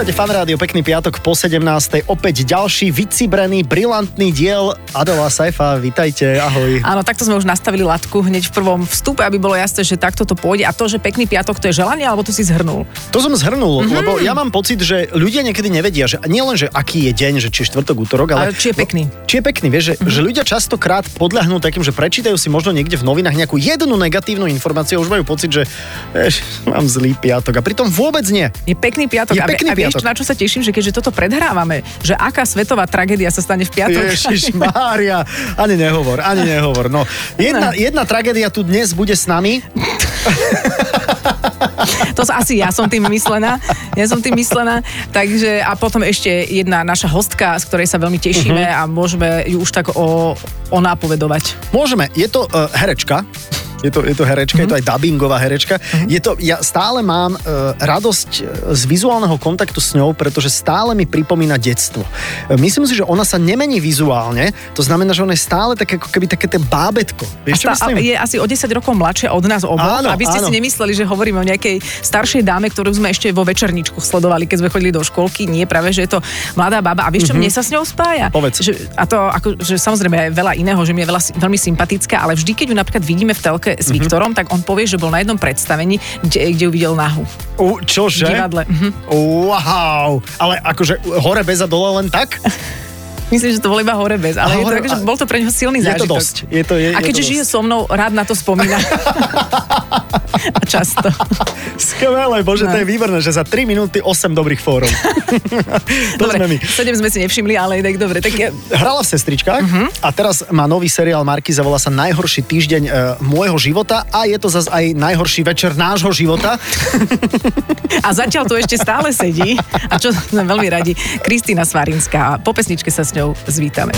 Počúvate fan rádio, pekný piatok po 17. Opäť ďalší vycibrený, brilantný diel Adela Saifa, vitajte, ahoj. Áno, takto sme už nastavili latku hneď v prvom vstupe, aby bolo jasné, že takto to pôjde. A to, že pekný piatok, to je želanie, alebo to si zhrnul? To som zhrnul, mm-hmm. lebo ja mám pocit, že ľudia niekedy nevedia, že nielen, že aký je deň, že či je štvrtok, útorok, ale... Ale či je pekný. Či je pekný, vieš, že, mm-hmm. že ľudia častokrát podľahnú takým, že prečítajú si možno niekde v novinách nejakú jednu negatívnu informáciu a už majú pocit, že vieš, mám zlý piatok. A pritom vôbec nie. Je pekný piatok. Je pekný a vieš, na čo sa teším, že keďže toto predhrávame, že aká svetová tragédia sa stane v piatok. Ježiš Mária, ani nehovor, ani nehovor. No, jedna, jedna tragédia tu dnes bude s nami. To asi ja som tým myslená. Ja som tým myslená. Takže a potom ešte jedna naša hostka, z ktorej sa veľmi tešíme uh-huh. a môžeme ju už tak o, o nápovedovať. Môžeme, je to uh, herečka, je to, je to herečka, mm-hmm. je to aj dubbingová herečka. Mm-hmm. Je to, ja stále mám uh, radosť e, z vizuálneho kontaktu s ňou, pretože stále mi pripomína detstvo. Uh, myslím si, že ona sa nemení vizuálne, to znamená, že ona je stále tak ako keby také bábetko. Vieš, A, myslím? je asi o 10 rokov mladšia od nás oboch, Áno, aby ste áno. si nemysleli, že hovoríme o nejakej staršej dáme, ktorú sme ešte vo večerničku sledovali, keď sme chodili do školky. Nie, práve, že je to mladá baba. A vieš, čo mne sa s ňou spája? Povedz. Že, a to, ako, že samozrejme je veľa iného, že mi je veľa, veľmi sympatická, ale vždy, keď ju napríklad vidíme v telke Mhm. s Viktorom, tak on povie, že bol na jednom predstavení, kde, kde ju videl nahu. U, čože? V divadle. Mhm. Wow, ale akože hore bez a dole len tak? Myslím, že to bol iba hore bez, A ale je to hore- také, že a- bol to pre neho silný Je to zážitok. dosť. Je to, je, A je keďže to žije so mnou, rád na to spomína. a často. Skvelé, bože, No. to je výborné, že za 3 minúty 8 dobrých fórov. to Dobre, sme my. 7 sme si nevšimli, ale tak dobre. Tak ja, Hrala v sestričkách uh-huh. a teraz má nový seriál Markiza, volá sa Najhorší týždeň e, môjho života a je to zase aj najhorší večer nášho života. a zatiaľ tu ešte stále sedí. A čo sme veľmi radi, Kristýna Svarinská. Po pesničke sa s ňou zvítame.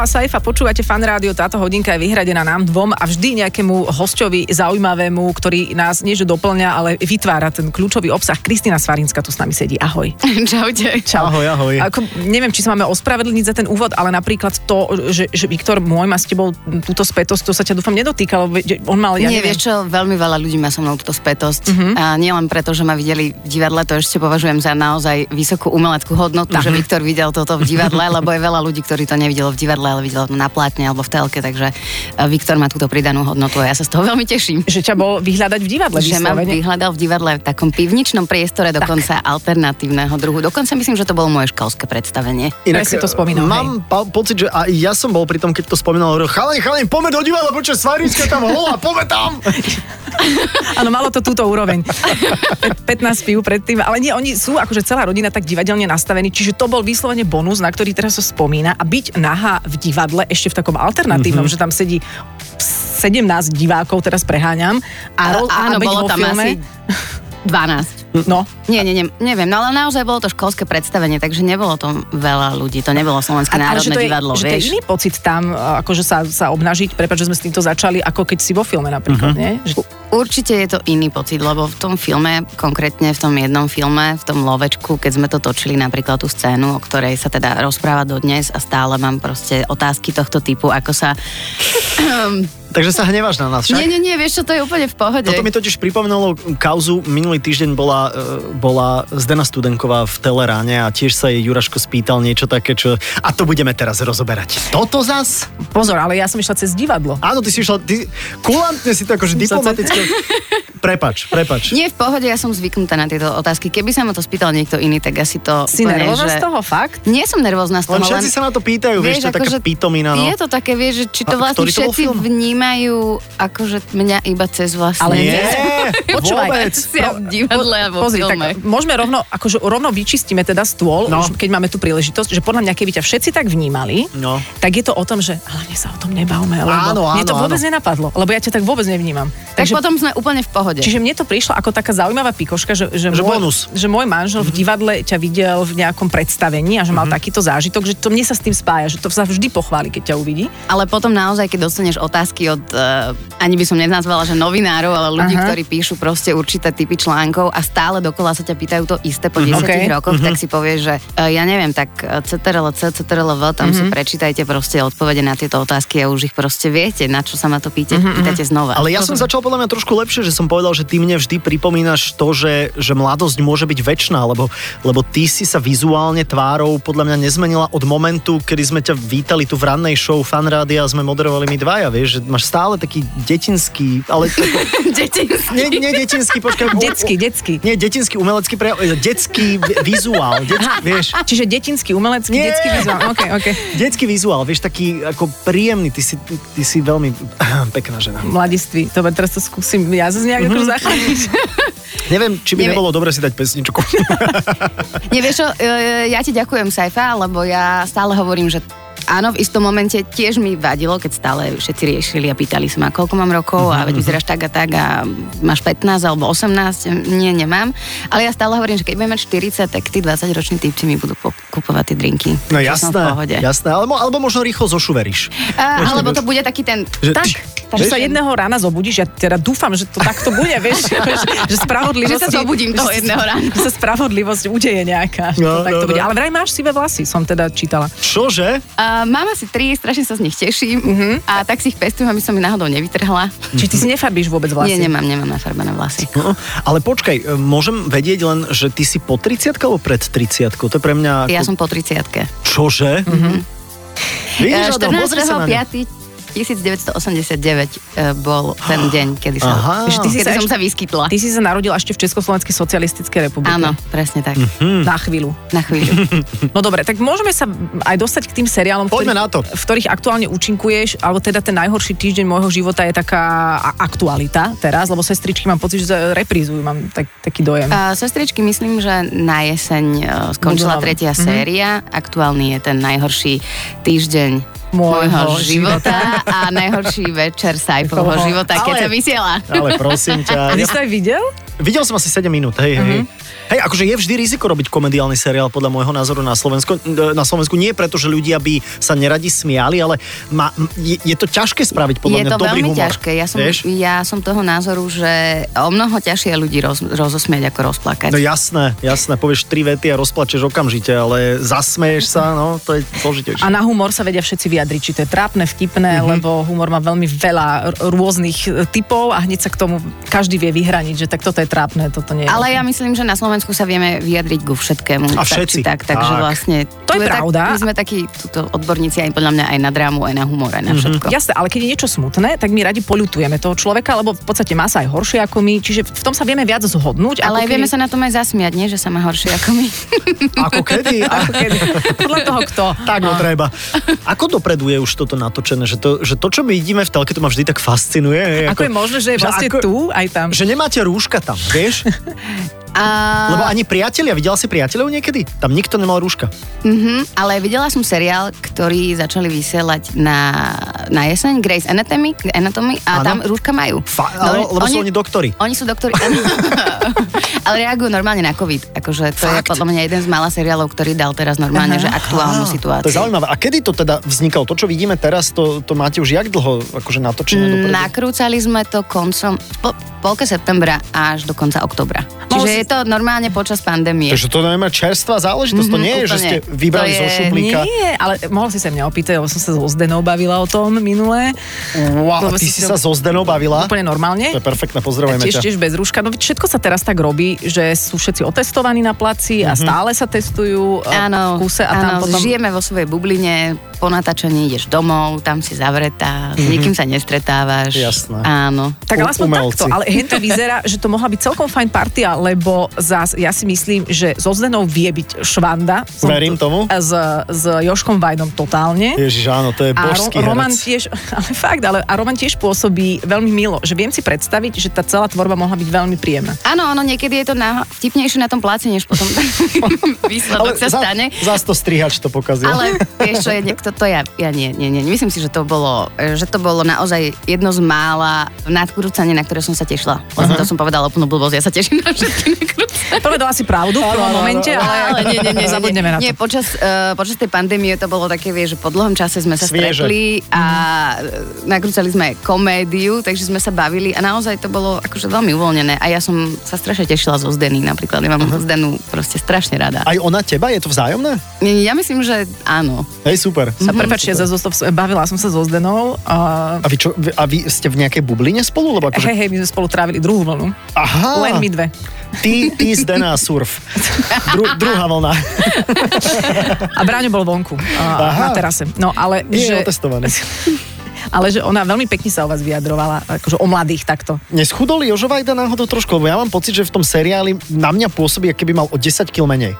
A Saifa, počúvate fan rádio, táto hodinka je vyhradená nám dvom a vždy nejakému hostovi zaujímavému, ktorý nás nie že doplňa, ale vytvára ten kľúčový obsah. Kristýna Svarinská tu s nami sedí. Ahoj. Čaute. Čau. Ahoj, ahoj. Ako, neviem, či sa máme ospravedlniť za ten úvod, ale napríklad to, že, že Viktor môj má s tebou túto spätosť, to sa ťa dúfam nedotýkalo. veď On mal, ja Nie, neviem, vieš čo, veľmi veľa ľudí má so mnou túto spätosť. Uh-huh. A nielen preto, že ma videli v divadle, to ešte považujem za naozaj vysokú umeleckú hodnotu, že Viktor videl toto v divadle, lebo je veľa ľudí, ktorí to nevidelo v divadle, ale videlo to na plátne alebo v telke, takže eh, Viktor má túto pridanú hodnotu a ja sa z toho veľmi teším. že ťa bol vyhľadať v divadle. Že ma vyhľadal v divadle v takom pivničnom priestore, dokonca alternatívneho druhu. Dokonca myslím, že to bolo moje školské predstavenie. Presne to spomínal, Mám pa- pocit, že aj ja som bol pri tom, keď to spomínal, hovoril, chalani, chalani, poďme do divadla, počuť Svarinská tam hola, poďme tam. Áno, malo to túto úroveň. Pe- 15 pív predtým, ale nie, oni sú akože celá rodina tak divadelne nastavení, čiže to bol vyslovene bonus, na ktorý teraz sa spomína a byť nahá v divadle ešte v takom alternatívnom, mm-hmm. že tam sedí 17 divákov, teraz preháňam. A, a áno, byť bolo tam filme, asi 12. No, Nie, nie, nie, neviem, no ale naozaj bolo to školské predstavenie, takže nebolo to veľa ľudí, to nebolo Slovenské a, ale národné je, divadlo, že to je vieš. iný pocit tam, akože sa, sa obnažiť, prepáč, že sme s týmto začali, ako keď si vo filme napríklad, nie? Že, Určite je to iný pocit, lebo v tom filme, konkrétne v tom jednom filme, v tom Lovečku, keď sme to točili napríklad tú scénu, o ktorej sa teda rozpráva dodnes a stále mám proste otázky tohto typu, ako sa... Takže sa hneváš na nás však? Nie, nie, nie, vieš čo, to je úplne v pohode. Toto mi totiž pripomenulo kauzu, minulý týždeň bola, e, bola Zdena Studenková v Teleráne a tiež sa jej Juraško spýtal niečo také, čo... A to budeme teraz rozoberať. Toto zas? pozor, ale ja som išla cez divadlo. Áno, ty si išla, ty, kulantne si to akože diplomaticky... Prepač, prepač. Nie, v pohode, ja som zvyknutá na tieto otázky. Keby sa ma to spýtal niekto iný, tak asi to... Si úplne, nervózna že... z toho, fakt? Nie som nervózna z toho, Len všetci sa na to pýtajú, vieš, to je taká akože pitomina, no. Je to také, vieš, či to vlastne to všetci film? Vnímajú akože mňa iba cez vlastne... Ale Nie, Počúvaj, vôbec. Ja v divadle vo Pozri, filme. tak môžeme rovno, akože rovno vyčistíme teda stôl, No. no. už, keď máme tú príležitosť, že podľa mňa, keby ťa všetci tak vnímali, No. tak je to o tom, že hlavne sa o tom nebavme, lebo Áno, mne to áno, vôbec áno. nenapadlo, lebo ja ťa tak vôbec nevnímam. Tak potom sme úplne v pohode. Čiže mne to prišlo ako taká zaujímavá pikoška, že, že, Že môj, bonus. že môj manžel v divadle ťa videl v nejakom predstavení a že mal takýto zážitok, že to mne sa s tým spája, že to sa vždy pochváli, keď ťa uvidí. Ale potom naozaj, keď dostaneš otázky od, uh, ani by som nenazvala, že novinárov, ale ľudí, Aha. ktorí píšu proste určité typy článkov a stále dokola sa ťa pýtajú to isté po 10 Ok. rokoch, tak si povieš, že uh, ja neviem, tak uh, CTRL-C, CTRL-V, tam si prečítajte proste odpovede na tieto otázky a už ich proste viete, na čo sa ma to pýtate, pýtate znova. Ale ja som začal podľa mňa trošku lepšie, že som povedal, že ty mne vždy pripomínaš to, že, že mladosť môže byť väčšiná, lebo, lebo ty si sa vizuálne tvárou podľa mňa nezmenila od momentu, kedy sme ťa vítali tu v rannej show Fan Rádia a sme moderovali my dvaja, vieš, že máš stále taký detinský, ale Detinský. nie, nie detinský, počkaj. Detský, detský. Nie, detinský umelecký prejav, e, detský vi- vizuál, detský, vieš. Čiže detinský, umelecký, Nie. detský vizuál. OK, OK. Detský vizuál, vieš, taký ako príjemný, ty si, ty si veľmi pekná žena. Mladiství. Dobre, teraz to skúsim ja zase nejak Mhm. ako zachrániť. Neviem, či by Nevie- nebolo dobre si dať pesničku. Nevieš čo, e, ja ti ďakujem, Saifa, lebo ja stále hovorím, že áno, v istom momente tiež mi vadilo, keď stále všetci riešili a pýtali sa ma, koľko mám rokov Mhm, a veď vyzeráš tak a tak a máš 15 alebo 18, nie, nemám. Ale ja stále hovorím, že keď budem mať 40, tak tí 20-roční typci mi budú po- kupovať tie drinky. No jasné, pohode. jasné, alebo, alebo možno rýchlo zošuveríš. A, alebo to bude taký ten... Že- tak, Že sa jedného rána zobudíš, ja teda dúfam, že to takto bude, vieš, že, že spravodlivosť... Že sa zobudím toho jedného rána. Že sa spravodlivosť udeje nejaká. No, to takto no, bude. no. Ale vraj máš sivé vlasy, som teda čítala. Čože? Mám asi tri, strašne sa z nich teším uh-huh. a tak si ich pestujem, aby som ich náhodou nevytrhla. Či ty si nefarbíš vôbec vlasy? Nie, nemám, nemám nafarbené vlasy. No, ale počkaj, e, môžem vedieť len, že ty si po 30 alebo pred 30 To je pre mňa... Ako... Ja som po 30 Čože? Uh-huh. Vidíš, 14. 5. 1989 eh, bol ten deň, kedy som, Aha. Že ty si kedy sa som ešte- sa vyskytla. Ty si sa narodila ešte v Československej socialistickej republike. Áno, presne tak. Hm. Na chvíľu. Na chvíľu. No dobre, tak môžeme sa aj dostať k tým seriálom, v Poďme ktorých, na to. v ktorých aktuálne účinkuješ, alebo teda ten najhorší týždeň môjho života je taká aktualita teraz, lebo sestričky mám pocit, že reprízujú, mám tak, taký dojem. Uh, sestričky, myslím, že na jeseň uh, skončila tretia séria. Aktuálny je ten najhorší týždeň Môjho života a najhorší večer Saifovho Toho. života, keď Ale- sa vysiela. Ale prosím ťa. Ty Ja, si to aj videl? videl som asi 7 minút, hej, hej. Hej, akože je vždy riziko robiť komediálny seriál podľa môjho názoru na Slovensku. Na Slovensku nie preto, že ľudia by sa neradi smiali, ale má, je, je to ťažké spraviť podľa je mňa to dobrý veľmi humor. ťažké. Ja som, Vieš? ja som toho názoru, že o mnoho ťažšie ľudí roz, rozosmieť ako rozplakať. No jasné, jasné, povieš tri vety a rozplačeš okamžite, ale zasmeješ sa, no to je zložitejšie. A na humor sa vedia všetci vyjadriť, či to je trápne, vtipné, Mhm. mm-hmm. lebo humor má veľmi veľa r- rôznych e, typov a hneď sa k tomu každý vie vyhraniť, že tak toto je trápne, toto nie je. Ale ja myslím, že na Slovensku sa vieme vyjadriť ku všetkému. A tak všetci. či Tak, takže Tak. vlastne... To je pravda. Tak, my sme takí tuto odborníci aj podľa mňa aj na drámu, aj na humor, aj na Mhm. všetko. Jasné, ale keď je niečo smutné, tak my radi poľutujeme toho človeka, lebo v podstate má sa aj horšie ako my, čiže v tom sa vieme viac zhodnúť. Ale aj vieme sa na tom aj zasmiať, nie? Že sa má horšie ako my. Ako kedy? Ako kedy. Podľa toho kto. Tak no treba. Ako dopredu je už toto natočené? Že to, že to, čo my vidíme v telke, to ma vždy tak fascinuje. hej, Ako je možné, že je že vlastne ako- tu, aj tam. Že nemáte rúška tam, vieš? A... Lebo ani priatelia, videla si priateľov niekedy? Tam nikto nemal rúška. Mhm, ale videla som seriál, ktorý začali vysielať na, na jeseň, Grace Anatomy, Anatomy a Áno. tam rúška majú. Fa- ale, lebo sú oni doktori. Oni sú doktori, ale reagujú normálne na COVID. Akože to Fakt? je podľa mňa jeden z mála seriálov, ktorý dal teraz normálne, Aha. že aktuálnu Á, situáciu. To je zaujímavé. A kedy to teda vznikalo? To, čo vidíme teraz, to, to máte už jak dlho akože natočené dopredu? Nakrúcali sme to koncom, po, polke septembra až do konca oktobra. Čiže je to normálne počas pandémie. Takže to nemá čerstvá záležitosť, to Mhm, nie je, že ste vybrali To zo je- šuplíka. Nie, ale mohol si sa mňa opýtať, lebo som sa so Zdenou bavila o tom minulé. Wow, ty si si to- sa so Zdenou bavila? Úplne normálne. To je perfektné, pozdravujeme Tiež, ťa. tiež bez rúška. No všetko sa teraz tak robí, že sú všetci otestovaní na placi Mhm. a stále sa testujú e, Áno, v kuse a tam áno potom... žijeme vo svojej bubline, po natáčaní ideš domov, tam si zavretá, s nikým sa nestretávaš. Mhm. Jasné. Áno. Tak ale aspoň umelci. takto, ale hen to vyzerá, že to mohla byť celkom fajn partia, lebo zás, ja si myslím, že so Zdenou vie byť švanda. Som Verím to- tomu. S, s Joškom Vajdom totálne. Ježiš, áno, to je A Ro- božský Roman herec. tiež, ale fakt, ale a Roman tiež pôsobí veľmi milo, že viem si predstaviť, že tá celá tvorba mohla byť veľmi príjemná. Áno, ono niekedy je to na, vtipnejšie na tom pláci, než potom výsledok sa za- stane. Zas to strihač to pokazil. Ale vieš čo, je niekto, to ja, ja nie, nie, nie, myslím si, že to bolo, že to bolo naozaj jedno z mála nadkrúcanie, na ktoré som sa tešila. Vlastne to som povedala úplnú blbosť, ja sa teším na všetky. Povedala si pravdu v prvom momente, ale, Ale nie, nie, nie, zabudneme na to. Nie, počas, uh, počas tej pandémie to bolo také, vieš, že po dlhom čase sme sa Svieže. stretli a mm. nakrúcali sme komédiu, takže sme sa bavili a naozaj to bolo akože veľmi uvoľnené a ja som sa strašne tešila zo Zdeny napríklad. Ja mám uh-huh. Zdenu proste strašne rada. Aj ona teba? Je to vzájomné? Ja myslím, že áno. Hej, super. Sa zostav, bavila som sa so Zdenou. A... A vy, čo, a vy ste v nejakej bubline spolu? Lebo akože... Hej, hej, my sme spolu trávili druhú vlnu. Aha, Len my dve. Ty, ty Zdena a surf. Dru, druhá vlna. A Bráňo bol vonku a, Aha. na terase. No ale Nie je že, otestovaný. ale že ona veľmi pekne sa o vás vyjadrovala, akože o mladých takto. Neschudol Jožo Vajda náhodou trošku? Lebo ja mám pocit, že v tom seriáli na mňa pôsobí, keby mal o 10 kg menej.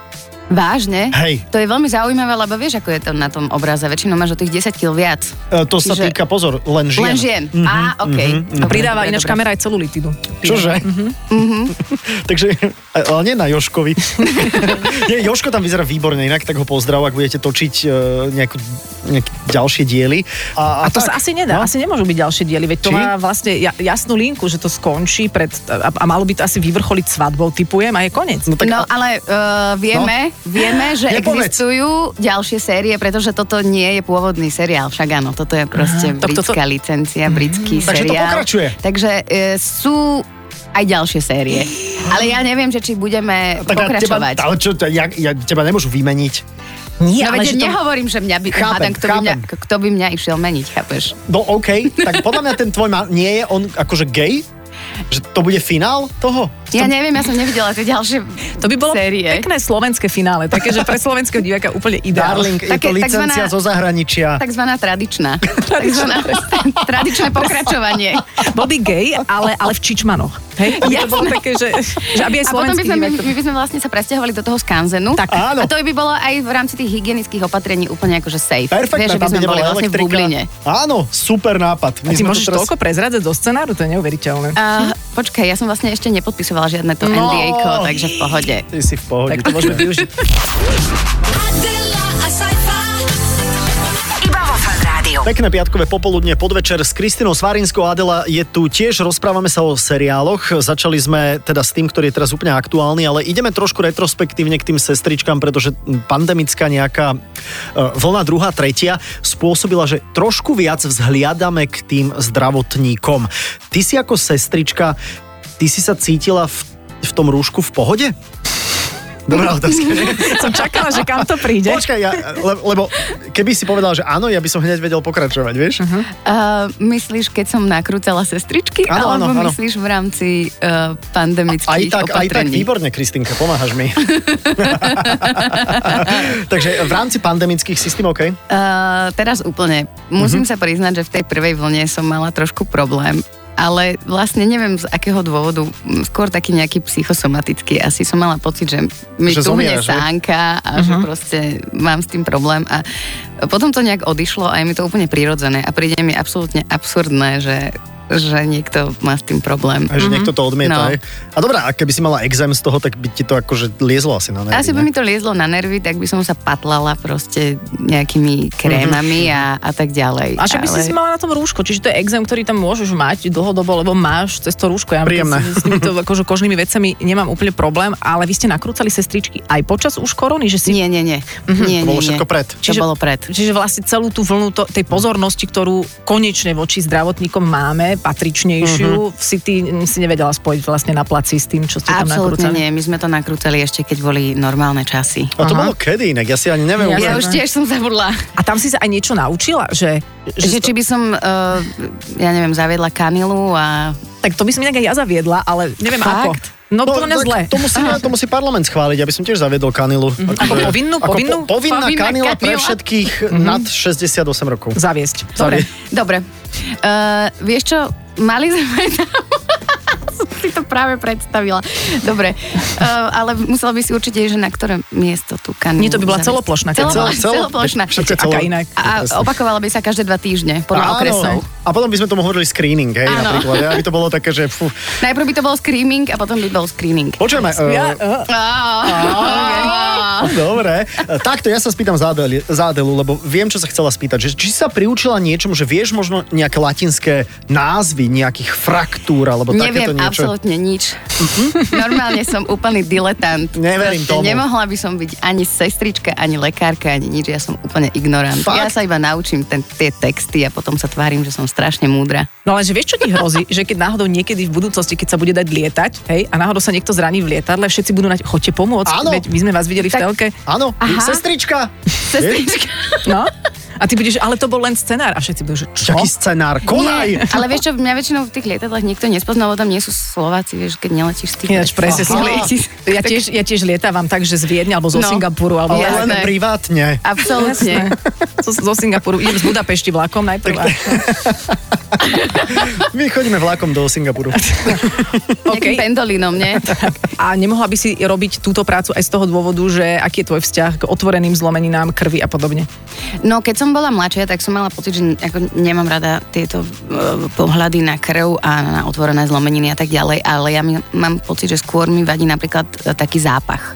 Vážne? Hej. To je veľmi zaujímavé, lebo vieš, ako je to na tom obraze. Väčšinou máš o tých 10 kg viac. E, to sa Čiže- týka, pozor, len žien. Len žien. Mhm, Á, okej. mhm, A pridáva ináč kamera aj celulitidu. Čože? Mhm. Takže, ale nie na Joškovi. nie, Joško tam vyzerá výborne, inak tak ho pozdrav, ak budete točiť uh, nejakú, nejaké ďalšie diely. A, A to tak, sa asi nedá, no. asi nemôžu byť ďalšie diely, veď to Či? má vlastne ja, jasnú linku, že to skončí pred, a, a malo by to asi vyvrcholiť svadbou, typujem, a je koniec. No tak, no, ale uh, vieme, no. Vieme, že Nepovedz. existujú ďalšie série, pretože toto nie je pôvodný seriál. Však áno, toto je proste toto- britská licencia, britský Takže to seriál. pokračuje. Takže uh, sú aj ďalšie série. Ale ja neviem, že či budeme tak pokračovať. Teba, ale čo, ja, ja, teba nemôžu vymeniť. Nie, No ale veď že to... nehovorím, že mňa by, Chápem, hádam, kto, by mňa, chápem. kto by mňa išiel meniť, chápeš? No OK, tak podľa mňa ten tvoj ma- nie je on akože gay? Že to bude finál toho? Ja neviem, ja som nevidela tie ďalšie To by bolo série. pekné slovenské finále, také, že pre slovenského diváka úplne ideál. Darling, je Také- to licencia takzvaná- zo zahraničia. Takzvaná tradičná. Takzvaná tradičné pokračovanie. Bol by gay, ale, ale v čičmanoch. Hej? Aby to bolo také, že, že aby aj A potom by slovenský sme, my, divák... my by sme vlastne sa presťahovali do toho skanzenu. Tak. Áno. A to by bolo aj v rámci tých hygienických opatrení úplne akože safe. Perfektné, Vieš, že by sme boli vlastne v bubline. Áno, super nápad. A ty môžeš teraz- toľko prezradzať do scenáru, to je neuveriteľné. Uh, počkaj, ja som vlastne ešte nepodpisovala žiadne to No. NDA, takže v pohode. Ty si v pohode. Tak to môžeme využiť. Pekné piatkové popoludne, podvečer s Kristinou Svarinskou. Adela je tu tiež, rozprávame sa o seriáloch. Začali sme teda s tým, ktorý je teraz úplne aktuálny, ale ideme trošku retrospektívne k tým sestričkám, pretože pandemická nejaká e, vlna druhá, tretia spôsobila, že trošku viac vzhliadame k tým zdravotníkom. Ty si ako sestrička, ty si sa cítila v, v tom rúšku v pohode? Dobrá otázka. Som čakala, že kam to príde. Počkaj, ja, le, lebo keby si povedal, že áno, ja by som hneď vedel pokračovať, vieš? Uh-huh. Uh, myslíš, keď som nakrúcala sestričky? Áno, alebo áno. myslíš v rámci uh, pandemických Aj tak, aj tak, opatrení? výborne, Kristinka, pomáhaš mi. Takže v rámci pandemických systém, OK? Uh, teraz úplne. Musím Mhm. sa priznať, že v tej prvej vlne som mala trošku problém. Ale vlastne neviem z akého dôvodu, skôr taký nejaký psychosomatický. Asi som mala pocit, že mi Že tu tuhne sánka a že proste mám s tým problém. A potom to nejak odišlo a je mi to úplne prirodzené. A príde mi absolútne absurdné, že že niekto má s tým problém. A že niekto to odmieta, No. A dobrá, a keby si mala exém z toho, tak by ti to akože liezlo asi na nervy, Asi by ne? mi to liezlo na nervy, tak by som sa patlala proste nejakými krémami a, a tak ďalej. A však by si si mala na tom rúško, čiže to je exém, ktorý tam môžeš mať dlhodobo, lebo máš cez to rúško. Ja Príjemné. S, týmito akože kožnými vecami nemám úplne problém, ale vy ste nakrúcali sestričky aj počas už korony, že si... Nie, nie, nie. Nie, To bolo nie, všetko nie. pred. To bolo pred. Čiže vlastne celú tú vlnu to, tej pozornosti, ktorú konečne voči zdravotníkom máme, patričnejšiu, Mhm. si ty si nevedela spojiť vlastne na placi s tým, čo ste tam Absolútne nakrúcali. nie. My sme to nakrúcali ešte, keď boli normálne časy. A to Aha. bolo kedy inak? Ja si ani neviem. Ja Ja už tiež som zabudla. A tam si sa aj niečo naučila, že... Že či by som, uh, ja neviem, zaviedla kanilu a... Tak to by som inak aj ja zaviedla, ale neviem Fakt? ako. No, podľa mňa tak zle. To musí, to musí parlament schváliť, aby som tiež zaviedol kanilu. Ako povinnú? Ako Povinnú? Po, povinná Povinná kanila pre kanila. všetkých nad 68 rokov. Zaviesť. Dobre. Dobre. Uh, vieš čo, mali sme tam... si to práve predstavila. Dobre, uh, ale musela by si určite, že na ktoré miesto tú kanilu Nie, to by bola zaviesť. celoplošná Celo. Celo- celo- celoplošná. Všetko Aká celo- inak? A opakovala by sa každé dva týždne, podľa Áno. okresov. A potom by sme tomu hovorili screening, hej, Áno. napríklad. Aby to bolo také, že... Fú. Najprv by to bol screaming a potom by bol screening. Počujeme, Ja, uh, uh, Á, okay. Dobre. Takto ja sa spýtam Adelu, lebo viem, čo sa chcela spýtať. Že, či sa priučila niečomu, že vieš možno nejaké latinské názvy, nejakých fraktúr, alebo Neviem takéto niečo? Absolútne nič. Normálne som úplný diletant. Neverím Proste tomu. Nemohla by som byť ani sestrička, ani lekárka, ani nič. Ja som úplne ignorant. Fakt? Ja sa iba naučím ten, tie texty a potom sa tvárim, že som strašne múdra. No lenže vieš, čo ti hrozí? že keď náhodou niekedy v budúcnosti, keď sa bude dať lietať, hej, a náhodou sa niekto zraní v lietadle, všetci budú nať, chodte pomôcť, Áno. veď my sme vás videli v Tak- telke. Áno, Aha. sestrička. Sestrička. No? A ty budeš, ale to bol len scenár. A všetci budú, že čo? Taký scenár, konaj. Nie, ale vieš čo, mňa väčšinou v tých lietadlách nikto nespozná, lebo tam nie sú Slováci, vieš, keď neletíš z tých... Ináč presne lieti. Ja tiež, ja tiež lietávam tak, že z Viedne alebo zo No. Singapuru. Alebo Ale len privátne. Absolútne. zo, zo Singapuru. Idem z Budapešti vlakom najprv. A, My chodíme vlakom do Singapuru. Nejakým pendolínom, nie? a nemohla by si robiť túto prácu aj z toho dôvodu, že aký je tvoj vzťah k otvoreným zlomeninám krvi a podobne. No, keď som bola mladšia, tak som mala pocit, že ako nemám rada tieto uh, pohľady na krv a na otvorené zlomeniny a tak ďalej, ale ja mi, mám pocit, že skôr mi vadí napríklad e, taký zápach.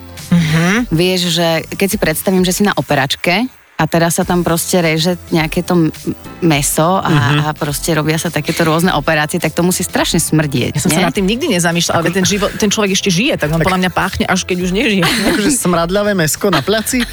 Vieš, že keď si predstavím, že si na operačke a teraz sa tam proste reže nejaké to meso a, a proste robia sa takéto rôzne operácie, tak to musí strašne smrdieť, Ja som nie? sa nad tým nikdy nezamýšľala, ale ten, život, ten človek ešte žije, tak on podľa mňa páchne, až keď už nežije. Akože smradľavé mesko na placi?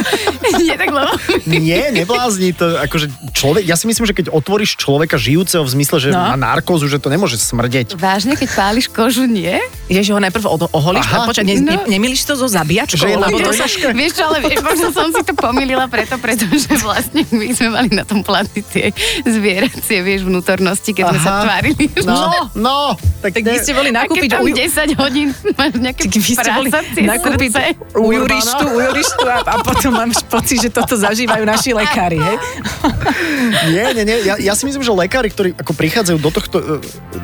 Nie, tak lebo... Nie, neblázni to. Akože človek, ja si myslím, že keď otvoríš človeka žijúceho v zmysle, že No. má narkózu, že to nemôže smrdeť. Vážne, keď páliš kožu, nie? Ježiš, ho najprv od- oholíš Aha. a počkaj, ne, ne, No. nemýliš to so zabíjačkou? Že je lebo to sa... Vieš čo, ale vieš, možno som si to pomýlila preto, pretože vlastne my sme mali na tom placi tie zvieracie, vieš, vnútornosti, keď sme Aha. sa tvárili. No, no, tak, Tak vy ste boli A nakúpiť keď tam u, 10 hodín máš nejaké vy ste boli nakúpiť srdce. u jurištu, u jurištu a, a potom mám pocit, že toto zažívajú naši lekári, hej? Nie, nie, nie. Ja, ja si myslím, že lekári, ktorí ako prichádzajú do tohto, e,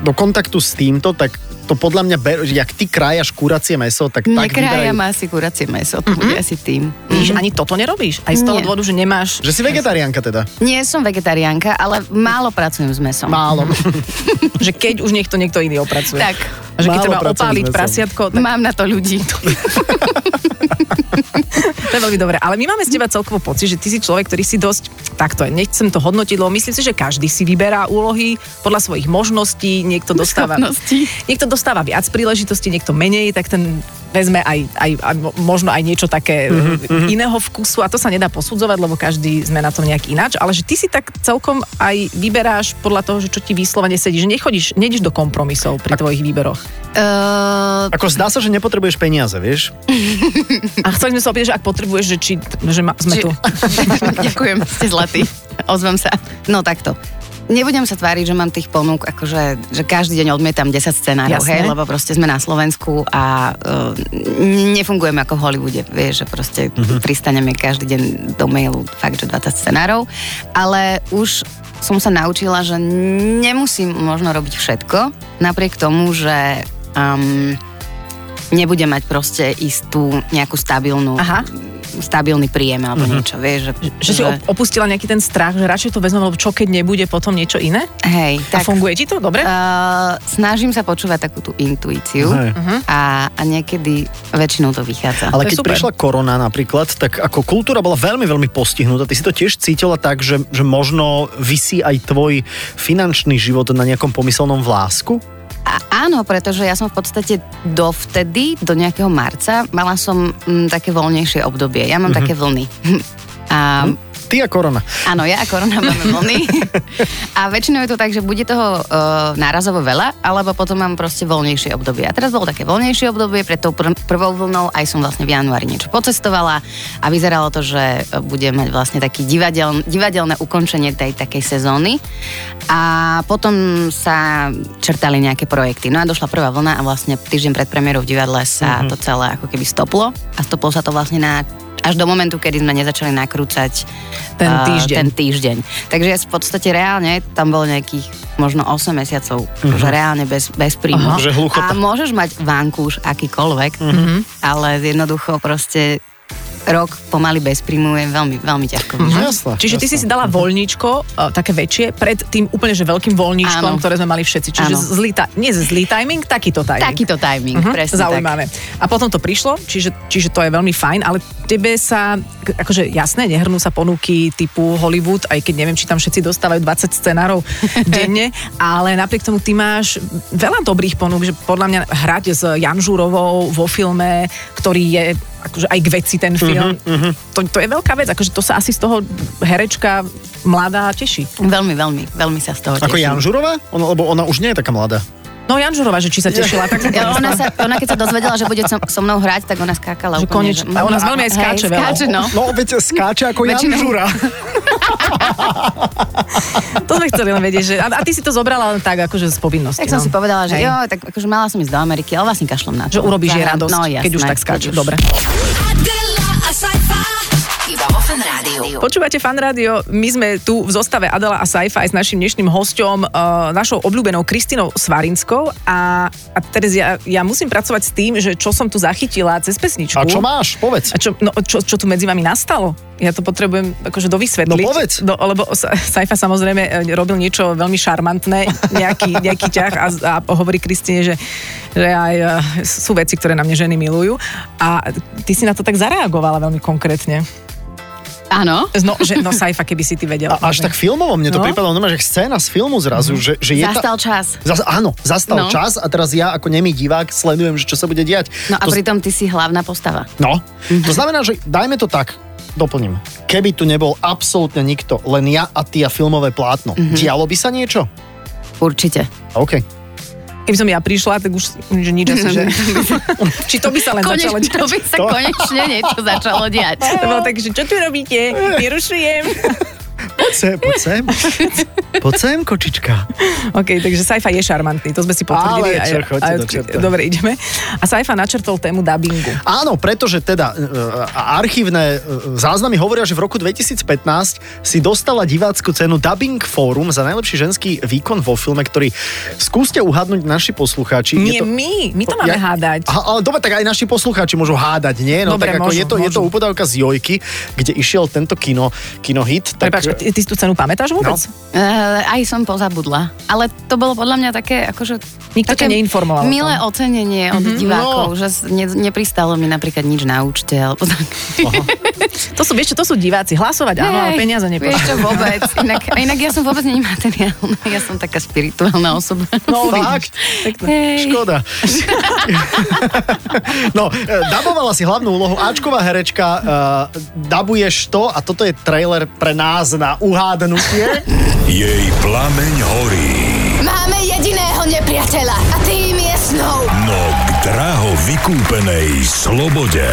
do kontaktu s týmto, tak to podľa mňa berú, že jak ty krájaš kuracie meso, tak tak Nekrájam vyberajú. asi kuracie meso, to bude asi tým. Víš, ani toto nerobíš? Aj z toho Nie. dôvodu, že nemáš... Že si vegetariánka teda. Nie som vegetariánka, ale málo pracujem s mesom. Málo. že keď už niekto niekto iný opracuje. Tak, A že keď Málo treba pracujem opáliť prasiatko, tak mám na to ľudí. to je veľmi dobré. Ale my máme z teba celkovo pocit, že ty si človek, ktorý si dosť, takto, nechcem to hodnotiť, lebo myslím si, že každý si vyberá úlohy podľa svojich možností, niekto dostáva, Schopností. niekto dostáva viac príležitostí, niekto menej, tak ten vezme aj, aj, aj mo- možno aj niečo také mm-hmm. iného vkusu a to sa nedá posudzovať, lebo každý sme na tom nejak ináč, ale že ty si tak celkom aj vyberáš podľa toho, že čo ti vyslovene sedí, že nechodíš, nejdeš do kompromisov pri tvojich výberoch. Uh, Ako zdá sa, že nepotrebuješ peniaze, vieš? A chceli sme sa opýtať, že ak potrebuješ, že, či, že ma, sme Či- tu. Ďakujem, ste zlatí. Ozvem sa. No takto. Nebudem sa tváriť, že mám tých ponúk, akože, že každý deň odmietam 10 scenárov, Jasné. hej, lebo proste sme na Slovensku a uh, nefungujeme ako v Hollywoode, vieš, že proste uh-huh. pristaneme každý deň do mailu fakt, že 20 scenárov, ale už som sa naučila, že nemusím možno robiť všetko, napriek tomu, že um, nebudem mať proste istú nejakú stabilnú Aha. stabilný príjem alebo uh-huh. niečo, vieš, že, Že si op- opustila nejaký ten strach, že radšej to vezmem, lebo čo keď nebude potom niečo iné? hej, A tak funguje ti to? Dobre? Uh, snažím sa počúvať takú tú intuíciu Hej. a, a niekedy väčšinou to vychádza. Ale To keď super. prišla korona napríklad, tak ako kultúra bola veľmi, veľmi postihnutá. Ty si to tiež cítila tak, že, že možno vysí aj tvoj finančný život na nejakom pomyselnom vlásku? A, áno, pretože ja som v podstate dovtedy, do nejakého marca, mala som mm, také voľnejšie obdobie. Ja mám mm-hmm. také vlny. A Ty a korona. Áno, ja a korona máme vlny. a väčšinou je to tak, že bude toho uh, nárazovo veľa, alebo potom mám proste voľnejšie obdobie. A teraz bolo také voľnejšie obdobie, pred tou pr- prvou vlnou aj som vlastne v januári niečo pocestovala a vyzeralo to, že e, budem mať vlastne taký divadel, divadelné ukončenie tej takej sezóny. A potom sa čertali nejaké projekty. No a došla prvá vlna a vlastne týždeň pred premiérou v divadle sa to celé ako keby stoplo. A stoplo sa to vlastne na až do momentu, kedy sme nezačali nakrúcať Ten týždeň. ten týždeň. Takže ja v podstate reálne, tam bolo nejakých možno 8 mesiacov, uh-huh. že reálne bez, bez príjmu. Že hluchota. A môžeš mať vankúš akýkoľvek, Mhm. ale jednoducho proste rok pomaly bez príjmu je veľmi, veľmi ťažko. Mhm. Jasné, Čiže ty si dala voľníčko, uh, také väčšie, pred tým úplne že veľkým voľníčkom, Áno. ktoré sme mali všetci. Čiže Áno. zlý, ta- nie zlý timing, takýto timing. Takýto timing, Mhm, presne Zaujímavé. A potom to prišlo, čiže, čiže to je veľmi fajn, ale tebe sa, akože jasné, nehrnú sa ponuky typu Hollywood, aj keď neviem, či tam všetci dostávajú 20 scenárov denne, ale napriek tomu ty máš veľa dobrých ponúk, že podľa mňa hrať s Janžurovou vo filme, ktorý je akože aj k veci ten film, to, to je veľká vec, akože to sa asi z toho herečka mladá teší. Veľmi, veľmi, veľmi sa z toho Ako teším. Jan Žurová? Ona, lebo ona už nie je taká mladá. No Janžurová, že či sa tešila, tak Ja, ona, sa, ona keď sa dozvedela, že bude so, so mnou hrať, tak ona skákala Že úplne. konečne. A ona veľmi aj skáče hej, veľa. Skáče, no. No, veď skáče ako Väčšinou. Žura. To sme chceli len vedieť, že... A, a ty si to zobrala len tak, akože z povinnosti. Tak som no. si povedala, že Hej. jo, tak akože mala som ísť do Ameriky, ale vlastne kašlom na to. Že urobíš jej Za- radosť, no, jasné, keď už tak skáče. Dobre. Rádiu. Počúvate Fan Rádio, my sme tu v zostave Adela a Saifa aj s našim dnešným hosťom, uh, našou obľúbenou Kristinou Svarinskou a, a teraz ja, ja musím pracovať s tým, že čo som tu zachytila cez pesničku. A čo máš? Povedz. A čo, no, čo, čo tu medzi vami nastalo? Ja to potrebujem akože dovysvetliť. No povedz. Do, lebo Sa- Saifa samozrejme e, robil niečo veľmi šarmantné, nejaký, nejaký ťah a, a hovorí Kristine, že, že aj e, sú veci, ktoré na mne ženy milujú. A ty si na to tak zareagovala veľmi konkrétne. Áno. No, že, no Saifa, keby si ty vedela. A až tak filmovo, mne to No. pripadalo, no, že scéna z filmu zrazu, že, že je Zastal tá... čas. Zas, áno, zastal No. čas a teraz ja ako nemý divák sledujem, že čo sa bude diať. No a to, pritom ty si hlavná postava. no, to znamená, že dajme to tak, doplním. Keby tu nebol absolútne nikto, len ja a ty a filmové plátno, dialo by sa niečo? Určite. OK. Keby som ja prišla, tak už že nič asi, že... Či to by sa len začalo Konečne, diať. to by sa To- konečne niečo začalo diať. To bolo tak, že čo tu robíte? Vyrušujem. Poď sem, poď sem. Poď sem, kočička. OK, takže Saifa je šarmantný, to sme si potvrdili. Ale čo, choďte do čerta. dobre, ideme. A Saifa načrtol tému dubbingu. Áno, pretože teda e, archívne e, záznamy hovoria, že v roku 2015 si dostala divácku cenu Dubbing Forum za najlepší ženský výkon vo filme, ktorý skúste uhadnúť naši poslucháči. Nie Je to... my, my to máme hádať. Aha, ale dobre, tak aj naši poslucháči môžu hádať, nie? No Dobre, tak ako môžu, je to, je to môžu. upodávka z Jojky, kde išiel tento kino, kinohit. Tak, Prepač, ty, ty si tú cenu pamätáš vôbec? No. Uh, aj som pozabudla. Ale to bolo podľa mňa také, akože... Nikto ťa neinformoval o tom. Milé ocenenie od mm-hmm. divákov, No. že ne, nepristalo mi napríklad nič na účte, alebo tak. To sú, vieš čo, to sú diváci. Hlasovať áno, ale peniaze Vieš nepošlú. čo, vôbec. Inak, a inak ja som vôbec není materiálna, ja som taká spirituálna osoba. No, Fakt? Škoda. no, e, dabovala si hlavnú úlohu, Ačková herečka, uh, dabuješ to a toto je trailer pre nás na uhádnutie. Jej plameň horí, Máme jediného nepriateľa a tým je snou. no k draho vykúpenej slobode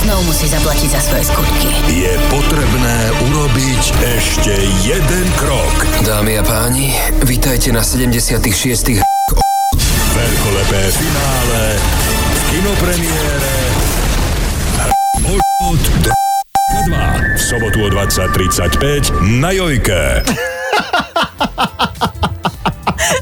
Snou musí zaplatiť za svoje skutky. je potrebné urobiť ešte jeden krok. Dámy a páni, vítajte na 76. Veľkolepé finále v kinopremiére od 2 v sobotu o 20.35 na Jojke.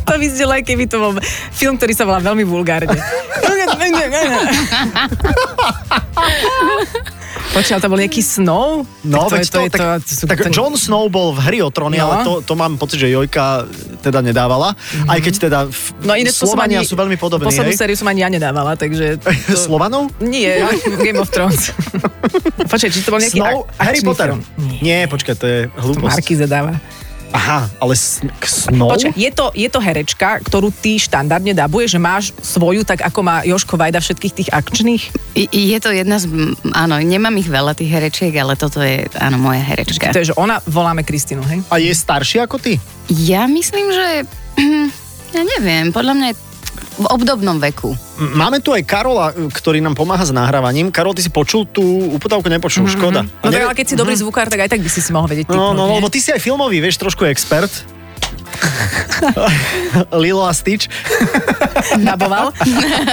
To vyzdelo, aj keby to bol film, ktorý sa volá veľmi vulgárne. Počkaj, to bol nejaký Snow? No, tak veď to, je tak, to tak to- Jon Snow bol v hri o tróny, No. ale to, to mám pocit, že Jojka teda nedávala. Aj keď teda v, No iné to Slovania ani, sú veľmi podobní, Poslednú hej? sériu som ani ja nedávala, takže... To, Slovanov? nie, Game of Thrones. Počkaj, či to bol nejaký Snow? ak- Harry Potter? film? Nie, Nie, počkaj, to je to hlúposť. Markize dáva. Aha, ale s, k Snow? Počkaj, je to, je to herečka, ktorú ty štandardne dabuješ, že máš svoju, tak ako má Joško Vajda všetkých tých akčných? I, je to jedna z... Áno, nemám ich veľa tých herečiek, ale toto je, áno, moja herečka. To je, že ona, voláme Kristínu, hej? A je starší ako ty? Ja myslím, že... Ja neviem, podľa mňa je v obdobnom veku. Máme tu aj Karola, ktorý nám pomáha s nahrávaním. Karol, ty si počul tú uputávku? Nepočul, škoda. A No tak, ale keď si dobrý zvukár, tak aj tak by si si mohol vedieť No, no, lebo ty si aj filmový, vieš, trošku expert. Lilo a Stitch. Daboval?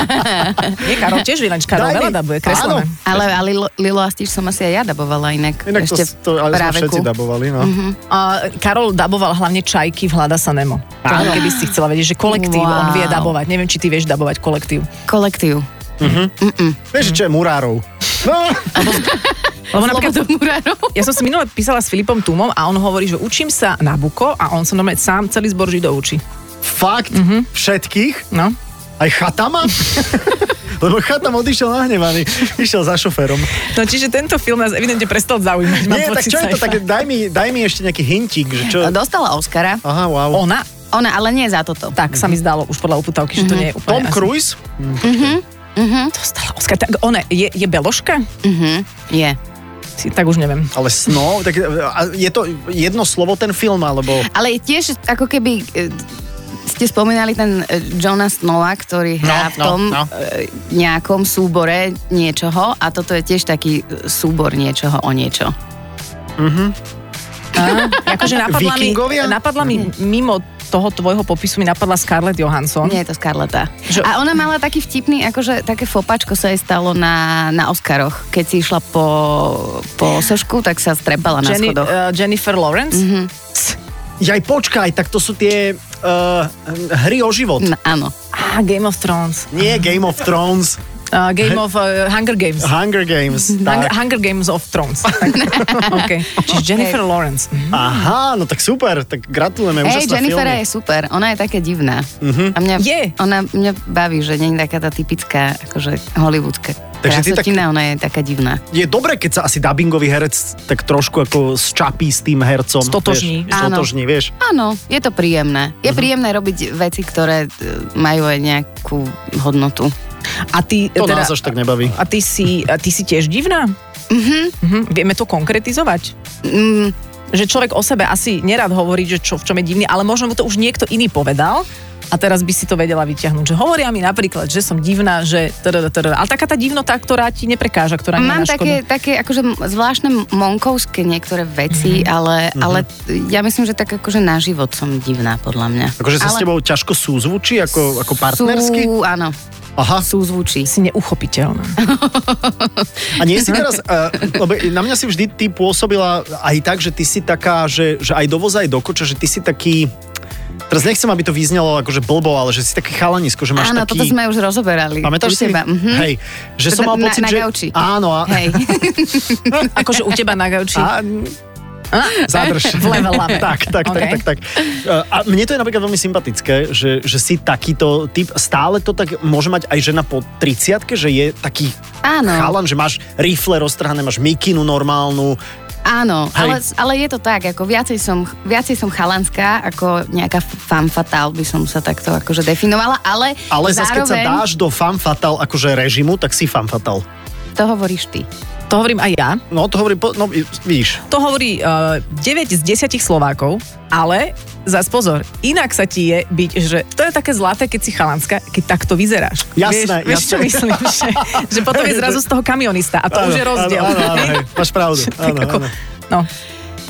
Nie, Karol tiež vynač, Karol Daj veľa dabuje, kreslené. Ale, ale Lilo, Lilo a Stitch som asi aj ja dabovala inak. Inak to, ešte to ale sme všetci dabovali, no. A Karol daboval hlavne čajky v Hľada sa Nemo. To Áno. keby si chcela vedieť, že kolektív, on Wow. vie dabovať. Neviem, či ty vieš dabovať kolektív. Kolektív. Vieš, čo je murárov? No, Lebo napríklad, Murárov. ja som si minule písala s Filipom Tumom a on hovorí, že učím sa na Buko a on sa normálne sám celý zbor židov učí. fakt, Mhm. všetkých? No. Aj chatama? Lebo chatam odišiel nahnevaný. Išiel za šoférom. no čiže tento film nás evidentne prestal zaujímať. Nie, tak čo je to? Saifa. Tak daj mi, daj mi ešte nejaký hintík, že čo... Dostala Oscara. Aha, wow. Ona? Ona, ale nie za toto. Tak sa mi zdalo už podľa uputavky, že to nie je úplne... Tom asi- Cruise? Dostala Oscar. Tak ona je, je beložka? Mhm, je. Si, tak už neviem. Ale sno? Tak, a je to jedno slovo ten film, alebo... Ale je tiež ako keby... e, ste spomínali ten e, Jonas Nova, ktorý hrá No, v tom no, no. nejakom súbore niečoho a toto je tiež taký súbor niečoho o niečo. Akože napadla mi, Vikingovia? napadla mi mimo toho tvojho popisu mi napadla Scarlett Johansson. Nie je to Scarletta. Že- A ona mala taký vtipný, akože také fopačko sa jej stalo na, na Oscaroch. Keď si išla po, po sošku, tak sa strepala na Jenny, schodoch. uh, Jennifer Lawrence. Mm-hmm. Jaj, počkaj, tak to sú tie uh, hry o život. No, áno. Ah, Game of Thrones. Nie Game of Thrones, Uh, Game of uh, Hunger Games. Hunger Games. Hunger, Tak. Hunger Games of Thrones. okay. Čiže Jennifer Lawrence. Mhm. Aha, no tak super, tak gratulujeme, Hej, Jennifer filmy. je super. Ona je také divná. A mňa, Je. Ona mňa baví, že nie je taká tá typická, akože hollywoodská. Takže ty tak- ona je taká divná. Je dobré, keď sa asi dubbingový herec tak trošku ako zčapí s tým hercom. Stotožní. Vieš, stotožní, vieš. Áno, je to príjemné. Je Mhm. príjemné robiť veci, ktoré e, majú aj nejakú hodnotu. A ty, To teda, nás až tak nebaví. a ty si, a ty si tiež divná? Mhm. Vieme to konkretizovať? Mm, Že človek o sebe asi nerad hovorí, že čo, v čom je divný, ale možno mu to už niekto iný povedal a teraz by si to vedela vyťahnuť. Že hovoria mi napríklad, že som divná, že... Ale taká tá divnotá, ktorá ti neprekáža, ktorá nie je Mám také, také akože zvláštne monkovské niektoré veci, Mhm. ale, ale ja myslím, že tak akože na život som divná, podľa mňa. Akože sa ale s tebou ťažko súzvučí, ako, ako partnersky? Sú, áno, Aha. sú zvučí. Si neuchopiteľná. A nie si teraz, uh, lebo na mňa si vždy ty pôsobila aj tak, že ty si taká, že, že aj do voza, aj do koča, že ty si taký, teraz nechcem, aby to vyznelo akože blbo, ale že si taký chalanisko, že máš Áno, taký... toto sme už rozoberali. Pamätáš U si? teba, mhm. Hej, že som mal Na- pocit, na že... gauči. Áno, a, Hej. Akože u teba na gauči. a, Zadrž. Level up. tak, tak, Okay. tak, tak, tak. Uh, A mne to je napríklad veľmi sympatické, že, že si takýto typ, stále to tak môže mať aj žena po 30 že je taký Áno. chalan, že máš rifle roztrhané, máš mikinu normálnu. Áno, Hej. ale, ale je to tak, ako viacej som, viacej som chalanská, ako nejaká fan fatal by som sa takto akože definovala, ale, Ale zase, keď sa zároveň, dáš do fan fatal akože režimu, tak si fan fatal. to hovoríš ty. To hovorím aj ja. No to hovorí, no víš, To hovorí uh, 9 z 10 Slovákov, ale zas pozor, inak sa ti je byť, že to je také zlaté, keď si chalanská, keď takto vyzeráš. Jasné, vieš, vieš čo jasné. myslím? Že, že potom je zrazu z toho kamionista a to už je rozdiel. Áno, áno, áno, hej, máš pravdu. Áno, ako, áno. no,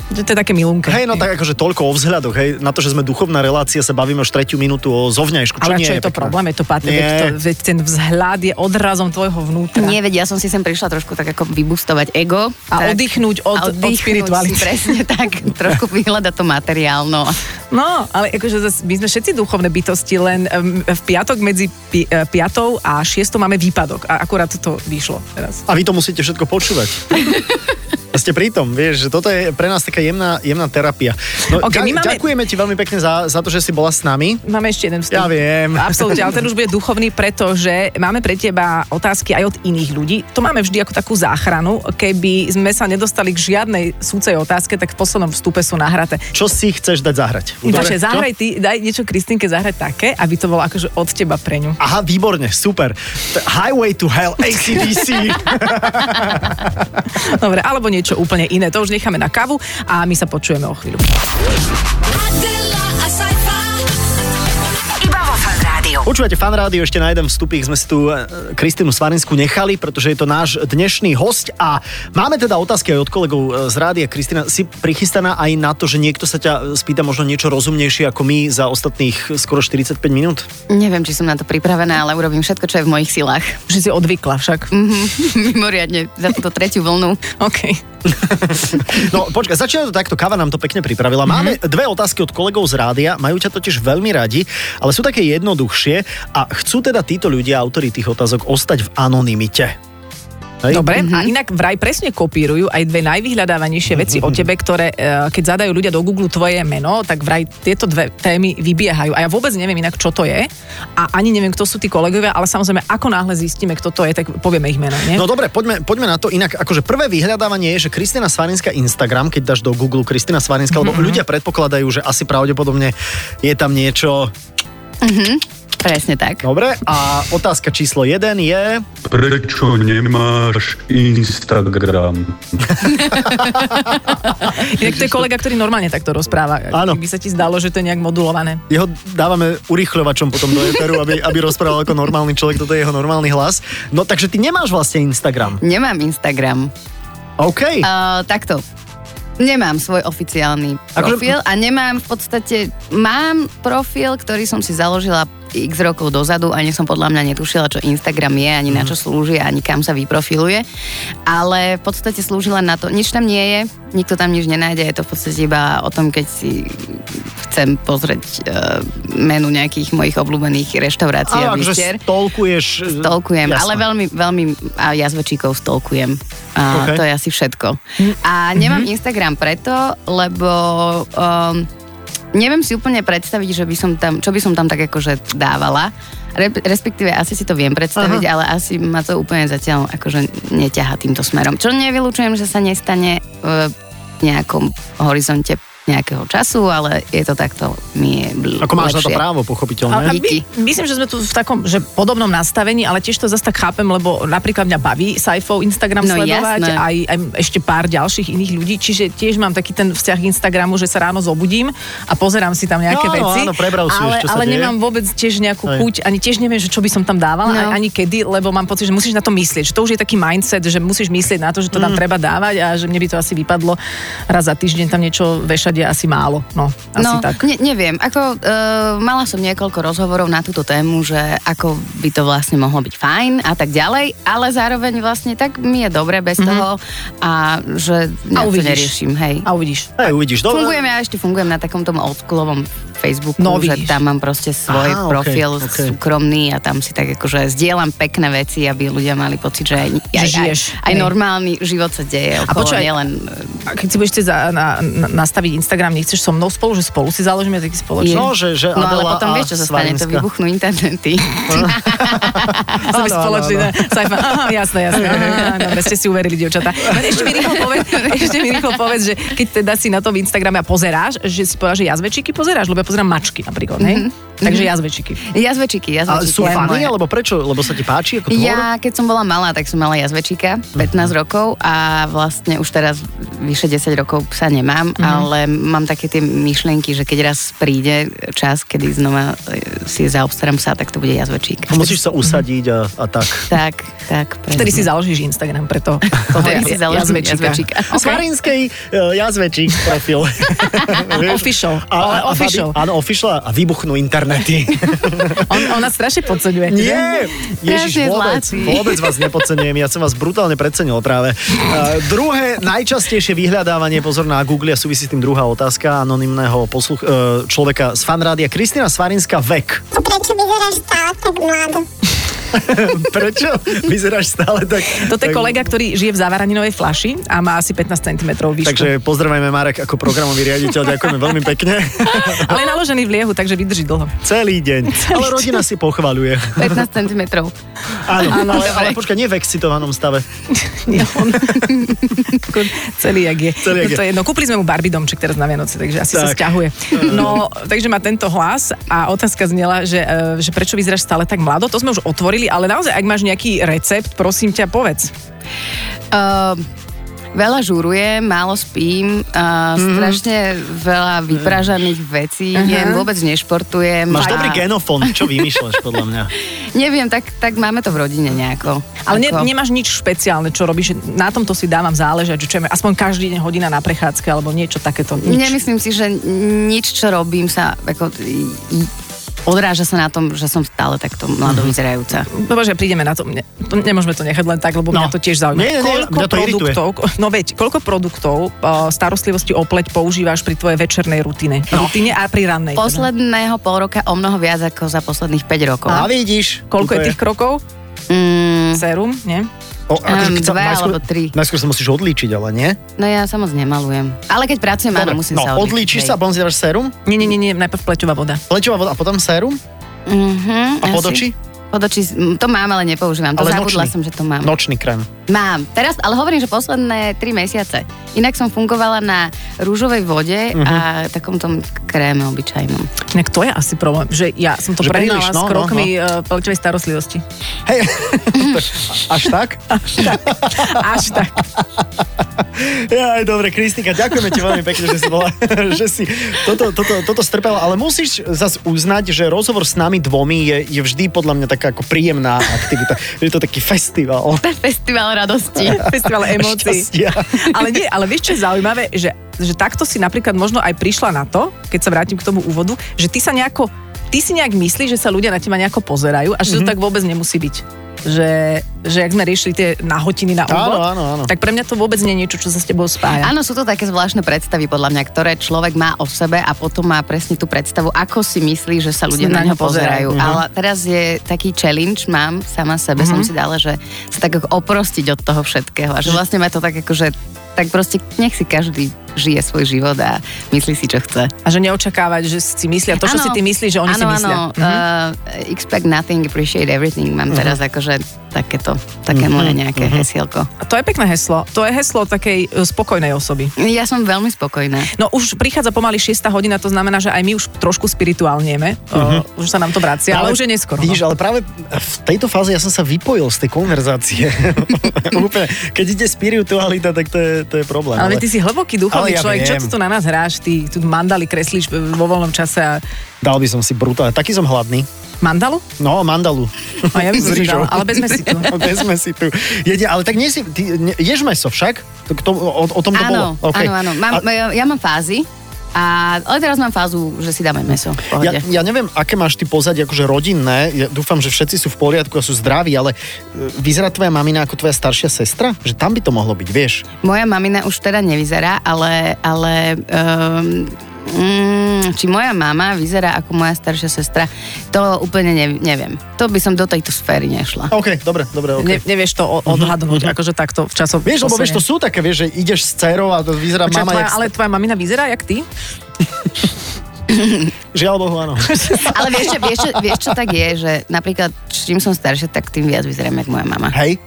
to je také milunké. Hej, no tak akože toľko o vzhľadoch, hej, na to, že sme duchovná relácia, sa bavíme už tretiu minútu o zovňajšku, čo ale nie čo je to pekné. problém? Je to patrí, veď, to, veď ten vzhľad je odrazom tvojho vnútra. Nie, veď ja som si sem prišla trošku tak ako vybustovať ego. A tak, oddychnúť od, a od spirituality. presne tak, trošku vyhľadať to materiálno. No, ale akože my sme všetci duchovné bytosti, len um, v piatok medzi pi, uh, piatou a šiestou máme výpadok a akurát to vyšlo teraz. A vy to musíte všetko počúvať. Ste pri tom, vieš, že toto je pre nás taká jemná, jemná terapia. No, Ok, my máme- Ďakujeme ti veľmi pekne za, za to, že si bola s nami. Máme ešte jeden vstup. Ja viem. Absolútne, ale ten už bude duchovný, pretože máme pre teba otázky aj od iných ľudí. To máme vždy ako takú záchranu. Keby sme sa nedostali k žiadnej súcej otázke, tak v poslednom vstupe sú nahraté. Čo si chceš dať zahrať? Takže zahraj ty, daj niečo Kristinke zahrať také, aby to bolo akože od teba pre ňu. Aha, výborne, super. Highway to Hell, ACDC. Dobre, alebo niečo úplne iné. To už necháme na kavu a my sa počujeme o chvíľu. Počúvate fan rádio, ešte na jeden vstupík sme si tu e, Kristínu Svarinsku nechali, pretože je to náš dnešný host a máme teda otázky aj od kolegov e, z rádia. Kristina, si prichystaná aj na to, že niekto sa ťa spýta možno niečo rozumnejšie ako my za ostatných skoro 45 minút? Neviem, či som na to pripravená, ale urobím všetko, čo je v mojich silách. Že si odvykla však. Mimoriadne za túto tretiu vlnu. OK. No počkaj, začína to takto, Kava nám to pekne pripravila. Máme dve otázky od kolegov z rádia, majú ťa totiž veľmi radi, ale sú také jednoduchšie a chcú teda títo ľudia, autori tých otázok, ostať v anonymite. Hej? Dobre, Mhm. a inak vraj presne kopírujú aj dve najvyhľadávanejšie veci o tebe, ktoré e, keď zadajú ľudia do Google tvoje meno, tak vraj tieto dve témy vybiehajú. A ja vôbec neviem inak, čo to je. A ani neviem, kto sú tí kolegovia, ale samozrejme, ako náhle zistíme, kto to je, tak povieme ich meno. Nie? No dobre, poďme, poďme na to inak. Akože prvé vyhľadávanie je, že Kristina Svarinská Instagram, keď dáš do Google Kristina Svarinská, lebo ľudia predpokladajú, že asi pravdepodobne je tam niečo... Presne tak. Dobre, a otázka číslo 1 je... Prečo nemáš Instagram? Inak to je kolega, ktorý normálne takto rozpráva. Áno. By sa ti zdalo, že to je nejak modulované. Jeho dávame urychľovačom potom do éteru, aby, aby rozprával ako normálny človek, toto je jeho normálny hlas. No takže ty nemáš vlastne Instagram. Nemám Instagram. OK. Uh, takto. Nemám svoj oficiálny Akože- profil a nemám v podstate, mám profil, ktorý som si založila x rokov dozadu, ani som podľa mňa netušila, čo Instagram je, ani na Mhm. čo slúži, ani kam sa vyprofiluje, ale v podstate slúži len na to, nič tam nie je, nikto tam nič nenájde, je to v podstate iba o tom, keď si chcem pozrieť uh, menu nejakých mojich obľúbených reštaurácií a Áno, akože stolkuješ... Stolkujem, Jasné. ale veľmi, veľmi a jazvečíkov stolkujem. A Ok. To je asi všetko. A nemám Instagram preto, lebo um, neviem si úplne predstaviť, že by som tam, čo by som tam tak akože dávala. Re, respektíve asi si to viem predstaviť, ale asi ma to úplne zatiaľ akože neťaha týmto smerom. Čo nevylučujem, že sa nestane v nejakom horizonte nejakého času, ale je to takto, mi je bl- Ako máš na to lepšie. právo, A, a pochopiteľné. my, myslím, že sme tu v takom že podobnom nastavení, ale tiež to zase tak chápem, lebo napríklad mňa baví Saifov Instagram No, sledovať, jasné. aj, aj ešte pár ďalších iných ľudí, čiže tiež mám taký ten vzťah k Instagramu, že sa ráno zobudím a pozerám si tam nejaké No, veci. áno, prebrowsuješ, ale, čo sa ale deje. nemám vôbec tiež nejakú Hej. chuť, ani tiež neviem, že čo by som tam dávala, No. ani, ani kedy, lebo mám pocit, že musíš na to myslieť. Že to už je taký mindset, že musíš myslieť na to, že to tam Mm. treba dávať a že mne by to asi vypadlo raz za týždeň tam niečo vešať je asi málo. No, asi no, tak. Ne, neviem, ako uh, mala som niekoľko rozhovorov na túto tému, že ako by to vlastne mohlo byť fajn a tak ďalej, ale zároveň vlastne tak mi je dobre bez mm-hmm. toho a že A nejak to uvidíš. neriešim, hej. A uvidíš. Hej, uvidíš. Dobre. Fungujem, ja ešte fungujem na takom tom oldschoolovom Facebooku, No, že tam mám proste svoj Aha, profil ok. súkromný a tam si tak akože zdieľam pekné veci, aby ľudia mali pocit, že aj, aj, aj, žiješ, aj hej. normálny život sa deje okolo, počúvaj, nielen... A keď si budeš chcieť za, na, na, nastaviť Instagram, nechceš so mnou spolu, že spolu si založíme taký spoločný? No, že, že No ale potom a vieš, čo sa stane, to vybuchnú internety. Sme Áno, spoločný, ne? Saifa, aha, jasné, jasné. Dobre, ste si uverili, dievčatá. No, ešte mi rýchlo povedz, ešte mi rýchlo povedz, že keď teda si na tom Instagrame a pozeráš, že si povedal, že jazvečiky pozeráš, lebo ja pozerám mačky napríklad, hej? Takže jazvečiky. Jazvečiky, A jazvečiky. sú len fany, moje. alebo prečo? Lebo sa ti páči ako tvor? Ja, keď som bola malá, tak som mala jazvečíka, 15 rokov a vlastne už teraz vyše 10 rokov sa nemám, ale mám také tie myšlienky, že keď raz príde čas, kedy znova e, si zaobstarám sa, tak to bude jazvečík. A Musíš sa usadiť a, a tak. Tak, tak. Vtedy si založíš Instagram, preto to Vtedy si založím jazvečíka. Okay. Svarinskej uh, jazvečík profil. Official. A, a, a, Official. Áno, official a vybuchnú internety. On, on nás strašne podceňuje. Nie! Ježiš, vôbec, vôbec vás nepocenujem, ja som vás brutálne precenil práve. Uh, druhé najčastejšie vyhľadávanie, pozor na Google, a súvisí s tým druhá otázka anonymného posluch, uh, človeka z fanrádia. Kristina Svarinská, vek. Prečo vyzeráš stále tak mlado? Prečo vyzeráš stále tak... Toto je tak- kolega, ktorý žije v zavaraninovej flaši a má asi 15 cm výšku. Takže pozdravujeme Marek ako programový riaditeľ, ďakujeme veľmi pekne. Ale je naložený v liehu, takže vydrží dlho. Celý deň. Ale rodina si pochvaluje. 15 cm. Áno, Áno, ale, ale počkaj, nie v excitovanom stave. Nie, on... Celý jak je. Celý jak no, to je. No kúpili sme mu Barbie domček teraz na Vianoce, takže asi sa Tak. sťahuje. No, takže má tento hlas a otázka znela, že, e, že prečo vyzeráš stále tak mlado. To sme už otvorili, ale naozaj, ak máš nejaký recept, prosím ťa, povedz. Uh, veľa žurujem, málo spím, uh, Mhm. strašne veľa vypražaných vecí, jem, vôbec nešportujem. Máš a dobrý genofón, čo vymýšľaš podľa mňa? Neviem, tak, tak máme to v rodine nejako. Ale ne, nemáš nič špeciálne, čo robíš, na tomto si dávam záležať, že čo je, aspoň každý deň hodina na prechádzke alebo niečo takéto. Nič. Nemyslím si, že nič, čo robím, sa ako, odráža sa na tom, že som stále takto mlado Mhm. vyzerajúca. Dobre, že prídeme na to. Ne, to nemôžeme to nechať len tak, lebo No. mňa to tiež zaujíma. Nie, nie, nie, koľko to irituje. produktov, no veď, koľko produktov uh, starostlivosti o pleť používaš pri tvojej večernej rutine? No. Rutine a pri rannej. teda. Posledného pol roka o mnoho viac ako za posledných 5 rokov. A vidíš. Koľko je tých krokov? Mm, Serum, nie? O, akože Um, keď sa- dve najskôr, alebo tri. Najskôr sa musíš odlíčiť, ale nie? No ja sa moc nemalujem. Ale keď pracujem, áno, musím no, sa odlíčiť, odlíčiš hej. sa a potom si dáš sérum, Nie, nie, nie, nie, najprv plečová voda. plečová voda a potom sérum Mhm, a pod oči? Pod oči, to mám, ale nepoužívam. To Ale zabudla nočný. som, že to mám. Nočný krém. Mám. Teraz, ale hovorím, že posledné 3 mesiace. Inak som fungovala na rúžovej vode Mhm. a takom tom kréme obyčajnom. Inak to je asi problém, že ja som to Že prehnala príliš, s no, no, krokmi no, plečovej starostlivosti. Hej, až tak? Až tak. Ja, aj dobre, Kristika, ďakujeme ti veľmi pekne, že si bola, že si toto, toto, toto strpela, ale musíš zase uznať, že rozhovor s nami dvomi je, je vždy podľa mňa taká ako príjemná aktivita. Je to taký festival. Festival radosti. Festival emócií. Ale nie, ale vieš, čo je zaujímavé, že, že takto si napríklad možno aj prišla na to, keď sa vrátim k tomu úvodu, že ty sa nejako, ty si nejak myslíš, že sa ľudia na teba nejako pozerajú a že to tak vôbec nemusí byť. Že, že jak sme riešili tie nahotiny na úvod, Áno, áno, áno. tak pre mňa to vôbec nie je niečo, čo sa s tebou spája. Áno, sú to také zvláštne predstavy, podľa mňa, ktoré človek má o sebe a potom má presne tú predstavu, ako si myslí, že sa ľudia Na na, ňo pozerajú. pozerajú. Ale teraz je taký challenge, mám sama sebe, som si dala, že sa tak oprostiť od toho všetkého a že vlastne ma to tak ako, že tak proste nech si každý žije svoj život a myslí si, čo chce. A že neočakávať, že si myslia to, čo si ty myslíš, že oni áno, si myslia. Áno, uh, expect nothing, appreciate everything. Mám teraz akože takéto, také moje nejaké hesielko. A to je pekné heslo. To je heslo takej e, spokojnej osoby. Ja som veľmi spokojná. No už prichádza pomaly 6 hodina, to znamená, že aj my už trošku spirituálnieme. Uh-huh. Už sa nám to vracia, ale, už je neskoro. Vidíš, no. ale práve v tejto fáze ja som sa vypojil z tej konverzácie. Úplne, keď ide spiritualita, tak to je, to je problém. Ale, ale ty si hlboký duchovný Ale ja človek, čo viem. tu, tu na nás hráš? Ty tu mandali kreslíš vo voľnom čase a Dal by som si brutálne. Taký som hladný. mandalu? No, mandalu. A ja by som si dala, ale bez mesitu. bez mesitu. Jede, ale tak nie si, ty ne, ješ meso však? To, to, o, o tom to Áno, bolo? OK. áno, áno. Mám, A- ja, ja mám fázy, a, ale teraz mám fázu, že si dáme meso. Ja, ja neviem, aké máš ty pozadie akože rodinné, ja dúfam, že všetci sú v poriadku a sú zdraví, ale e, vyzerá tvoja mamina ako tvoja staršia sestra? Že tam by to mohlo byť, vieš? Moja mamina už teda nevyzerá, ale, ale um, mm, či moja mama vyzerá ako moja staršia sestra, to úplne ne, neviem. To by som do tejto sféry nešla. OK, dobre, dobre, OK. Ne, nevieš to o- odhadnúť, akože takto v časom. Vieš, lebo vieš, to sú také, vieš, že ideš s dcerou a to vyzerá Počkaj, mama, tvoja, jak... ale tvoja mamina vyzerá jak ty? Žiaľ Bohu, áno. Ale vieš čo, vieš, čo, vieš, čo tak je, že napríklad čím som staršia, tak tým viac vyzerám ako moja mama. Hej,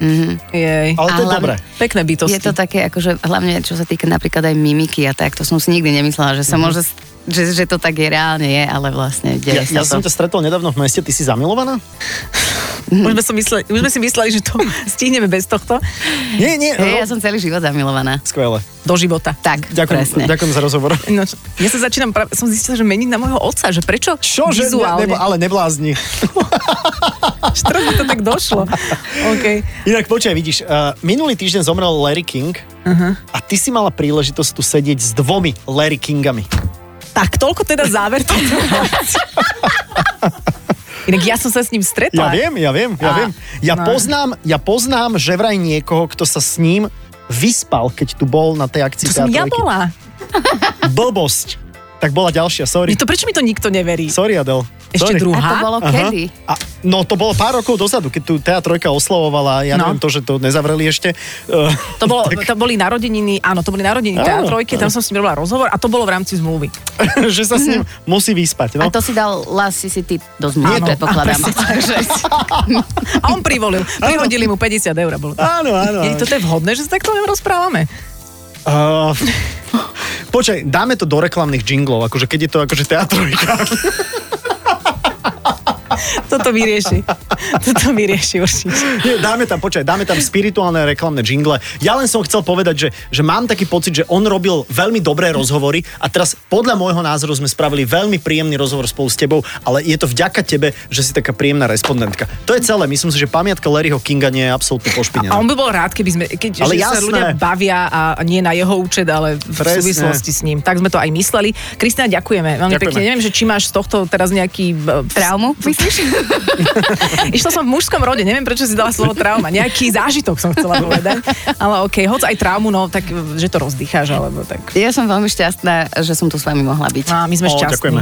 Jej. ale to je dobré. Pekné bytosti. Je to také, akože hlavne čo sa týka napríklad aj mimiky a tak, to som si nikdy nemyslela, že sa môže, že, že to tak je reálne je, ale vlastne deje Ja, ja sa som to. ťa stretol nedávno v meste, ty si zamilovaná? Už sme, si mysleli, už sme si mysleli, že to stihneme bez tohto. Nie, nie, Hej, ja no, som celý život zamilovaná. skvelé. Do života. Tak, Ďakujem, presne. ďakujem za rozhovor. No, ja sa začínam, práve, som zistila, že meniť na môjho otca, že prečo Čo, že ne, vizuálne. nebo, ale neblázni. Že mi to tak došlo. OK. Inak počkaj, vidíš, uh, minulý týždeň zomrel Larry King uh-huh. a ty si mala príležitosť tu sedieť s dvomi Larry Kingami. Tak toľko teda záver. Inak ja som sa s ním Ja stretla. viem, ja viem, ja A- viem. Ja no. poznám, ja poznám, že vraj niekoho, kto sa s ním vyspal, keď tu bol na tej akcii To som ja bola. Blbosť. Tak bola ďalšia, sorry. Nie, to prečo mi to nikto neverí? Sorry, Adel. Ešte sorry. druhá? A to bolo Aha. kedy? A, no to bolo pár rokov dozadu, keď tu TA3 oslavovala, ja No. neviem to, že to nezavreli ešte. Uh, To, bolo, to boli narodeniny, áno, to boli narodeniny Áno, teatrojky, tam som s ním robila rozhovor a to bolo v rámci zmluvy. že sa s ním musí vyspať. A No. to si dal Lassi si ty do zmluvy, predpokladám. a tak, A on privolil. Prihodili mu 50 eur. Bolo. to. Áno, áno. Je, toto je vhodné, že sa takto rozprávame. Uh, počkaj, dáme to do reklamných jinglov, akože keď je to akože teatrojka. Toto vyrieši. Toto vyrieši určite. Nie, dáme tam, počkaj, dáme tam spirituálne reklamné jingle. Ja len som chcel povedať, že, že mám taký pocit, že on robil veľmi dobré rozhovory a teraz podľa môjho názoru sme spravili veľmi príjemný rozhovor spolu s tebou, ale je to vďaka tebe, že si taká príjemná respondentka. To je celé. Myslím si, že pamiatka Larryho Kinga nie je absolútne pošpinená. A on by bol rád, keby sme, keď Ale sa ľudia bavia a nie na jeho účet, ale v Presne. súvislosti s ním. Tak sme to aj mysleli. Kristina, ďakujeme veľmi Ďakujeme. pekne. Neviem, že či máš z tohto teraz nejaký... e, Traumu? Myslíš? Išla som v mužskom rode, neviem prečo si dala slovo trauma. Nejaký zážitok som chcela povedať. Ale okej, hoď aj traumu, no tak, že to rozdýcháš, alebo tak. Ja som veľmi šťastná, že som tu s vami mohla byť. A my sme O, šťastní. ďakujeme.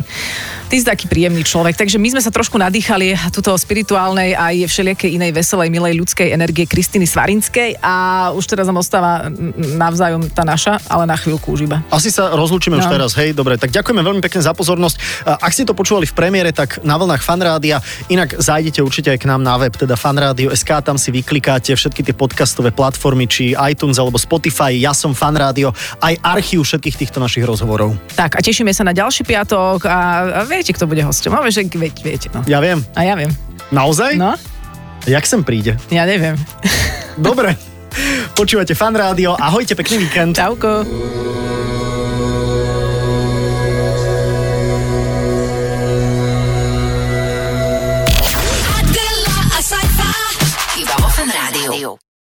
Ty si taký príjemný človek, takže my sme sa trošku nadýchali túto spirituálnej aj všelijakej inej veselej, milej ľudskej energie Kristiny Svarinskej a už teraz nám ostáva navzájom tá naša, ale na chvíľku už iba. Asi sa rozlúčime už No. teraz, hej, dobre, tak ďakujeme veľmi pekne za pozornosť. A Ak ste to počúvali v premiére, tak na vlnách Fanrádia, inak zájdete určite aj k nám na web, teda fanradio.sk, tam si vyklikáte všetky tie podcastové platformy, či iTunes alebo Spotify, ja som Fanrádio, aj archív všetkých týchto našich rozhovorov. Tak a tešíme sa na ďalší piatok a, a viete, kto bude hosťom. Máme, že veď, viete, no. Ja viem. A ja viem. Naozaj? No, Jak sem príde? ja neviem. Dobre. Počúvate Fanrádio, ahojte, pekný víkend. Čauko.